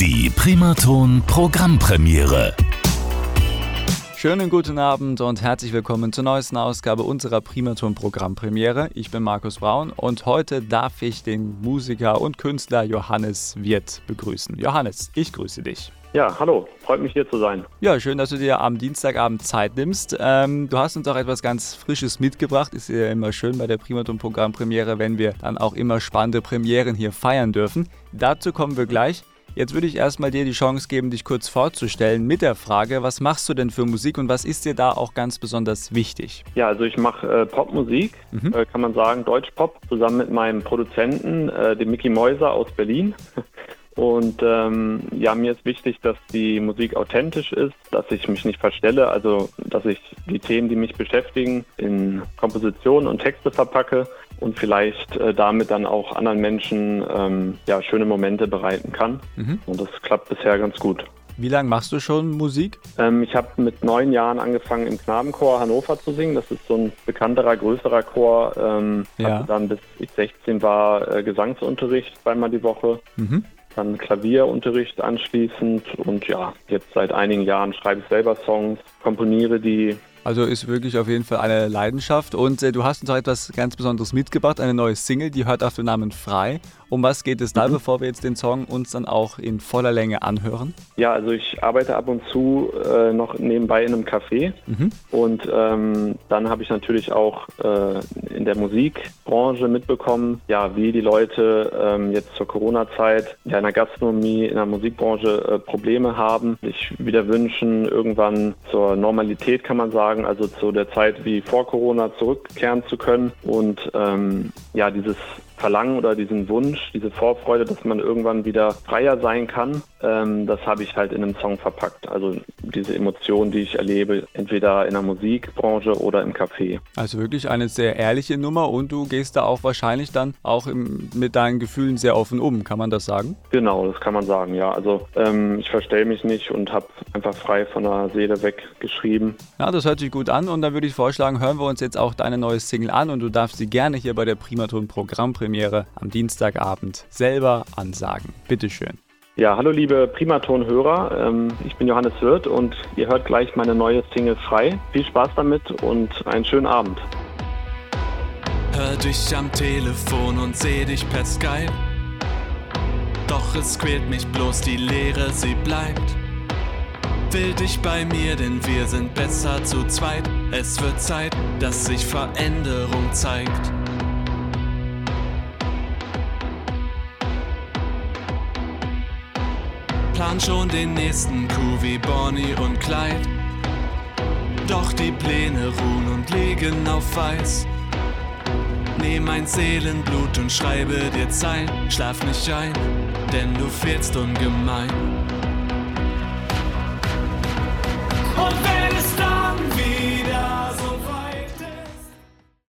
Die Primaton Programmpremiere. Schönen guten Abend und herzlich willkommen zur neuesten Ausgabe unserer Primaton Programmpremiere. Ich bin Markus Braun und heute darf ich den Musiker und Künstler Johannes Wirth begrüßen. Johannes, ich grüße dich. Ja, hallo, freut mich hier zu sein. Ja, schön, dass du dir am Dienstagabend Zeit nimmst. Ähm, du hast uns auch etwas ganz Frisches mitgebracht. Ist ja immer schön bei der Primaton-Programmpremiere, wenn wir dann auch immer spannende Premieren hier feiern dürfen. Dazu kommen wir gleich. Jetzt würde ich erstmal dir die Chance geben, dich kurz vorzustellen mit der Frage, was machst du denn für Musik und was ist dir da auch ganz besonders wichtig? Ja, also ich mache äh, Popmusik, mhm. äh, kann man sagen, Deutschpop, zusammen mit meinem Produzenten, äh, dem Mickey Mäuser aus Berlin. Und ähm, ja, mir ist wichtig, dass die Musik authentisch ist, dass ich mich nicht verstelle, also dass ich die Themen, die mich beschäftigen, in Kompositionen und Texte verpacke und vielleicht äh, damit dann auch anderen Menschen ähm, ja, schöne Momente bereiten kann. Mhm. Und das klappt bisher ganz gut. Wie lange machst du schon Musik? Ähm, ich habe mit neun Jahren angefangen im Knabenchor Hannover zu singen. Das ist so ein bekannterer, größerer Chor. Ähm, ja. Hatte dann bis ich 16 war äh, Gesangsunterricht zweimal die Woche. Mhm dann Klavierunterricht anschließend und ja, jetzt seit einigen Jahren schreibe ich selber Songs, komponiere die. Also ist wirklich auf jeden Fall eine Leidenschaft. Und äh, du hast uns auch etwas ganz Besonderes mitgebracht, eine neue Single, die hört auf den Namen Frei um was geht es da, mhm. bevor wir jetzt den Song uns dann auch in voller Länge anhören? Ja, also ich arbeite ab und zu äh, noch nebenbei in einem Café mhm. und ähm, dann habe ich natürlich auch äh, in der Musikbranche mitbekommen, ja, wie die Leute ähm, jetzt zur Corona-Zeit ja, in der Gastronomie, in der Musikbranche äh, Probleme haben, sich wieder wünschen, irgendwann zur Normalität kann man sagen, also zu der Zeit wie vor Corona zurückkehren zu können und ähm, ja, dieses Verlangen oder diesen Wunsch, diese Vorfreude, dass man irgendwann wieder freier sein kann, ähm, das habe ich halt in einem Song verpackt. Also diese Emotionen, die ich erlebe, entweder in der Musikbranche oder im Café. Also wirklich eine sehr ehrliche Nummer und du gehst da auch wahrscheinlich dann auch im, mit deinen Gefühlen sehr offen um, kann man das sagen? Genau, das kann man sagen, ja. Also ähm, ich verstelle mich nicht und habe einfach frei von der Seele weg geschrieben. Ja, das hört sich gut an und dann würde ich vorschlagen, hören wir uns jetzt auch deine neue Single an und du darfst sie gerne hier bei der Primaton Programmpremiere am Dienstagabend selber ansagen. Bitteschön. Ja, hallo liebe Primaton-Hörer, ähm, ich bin Johannes Wirth und ihr hört gleich meine neue Single frei. Viel Spaß damit und einen schönen Abend. Hör dich am Telefon und seh dich per Skype. Doch es quält mich bloß die Leere, sie bleibt. Will dich bei mir, denn wir sind besser zu zweit. Es wird Zeit, dass sich Veränderung zeigt. Plan schon den nächsten Coup wie Bonnie und Clyde. Doch die Pläne ruhen und liegen auf Weiß. Nehm mein Seelenblut und schreibe dir Zeilen. Schlaf nicht ein, denn du fehlst ungemein.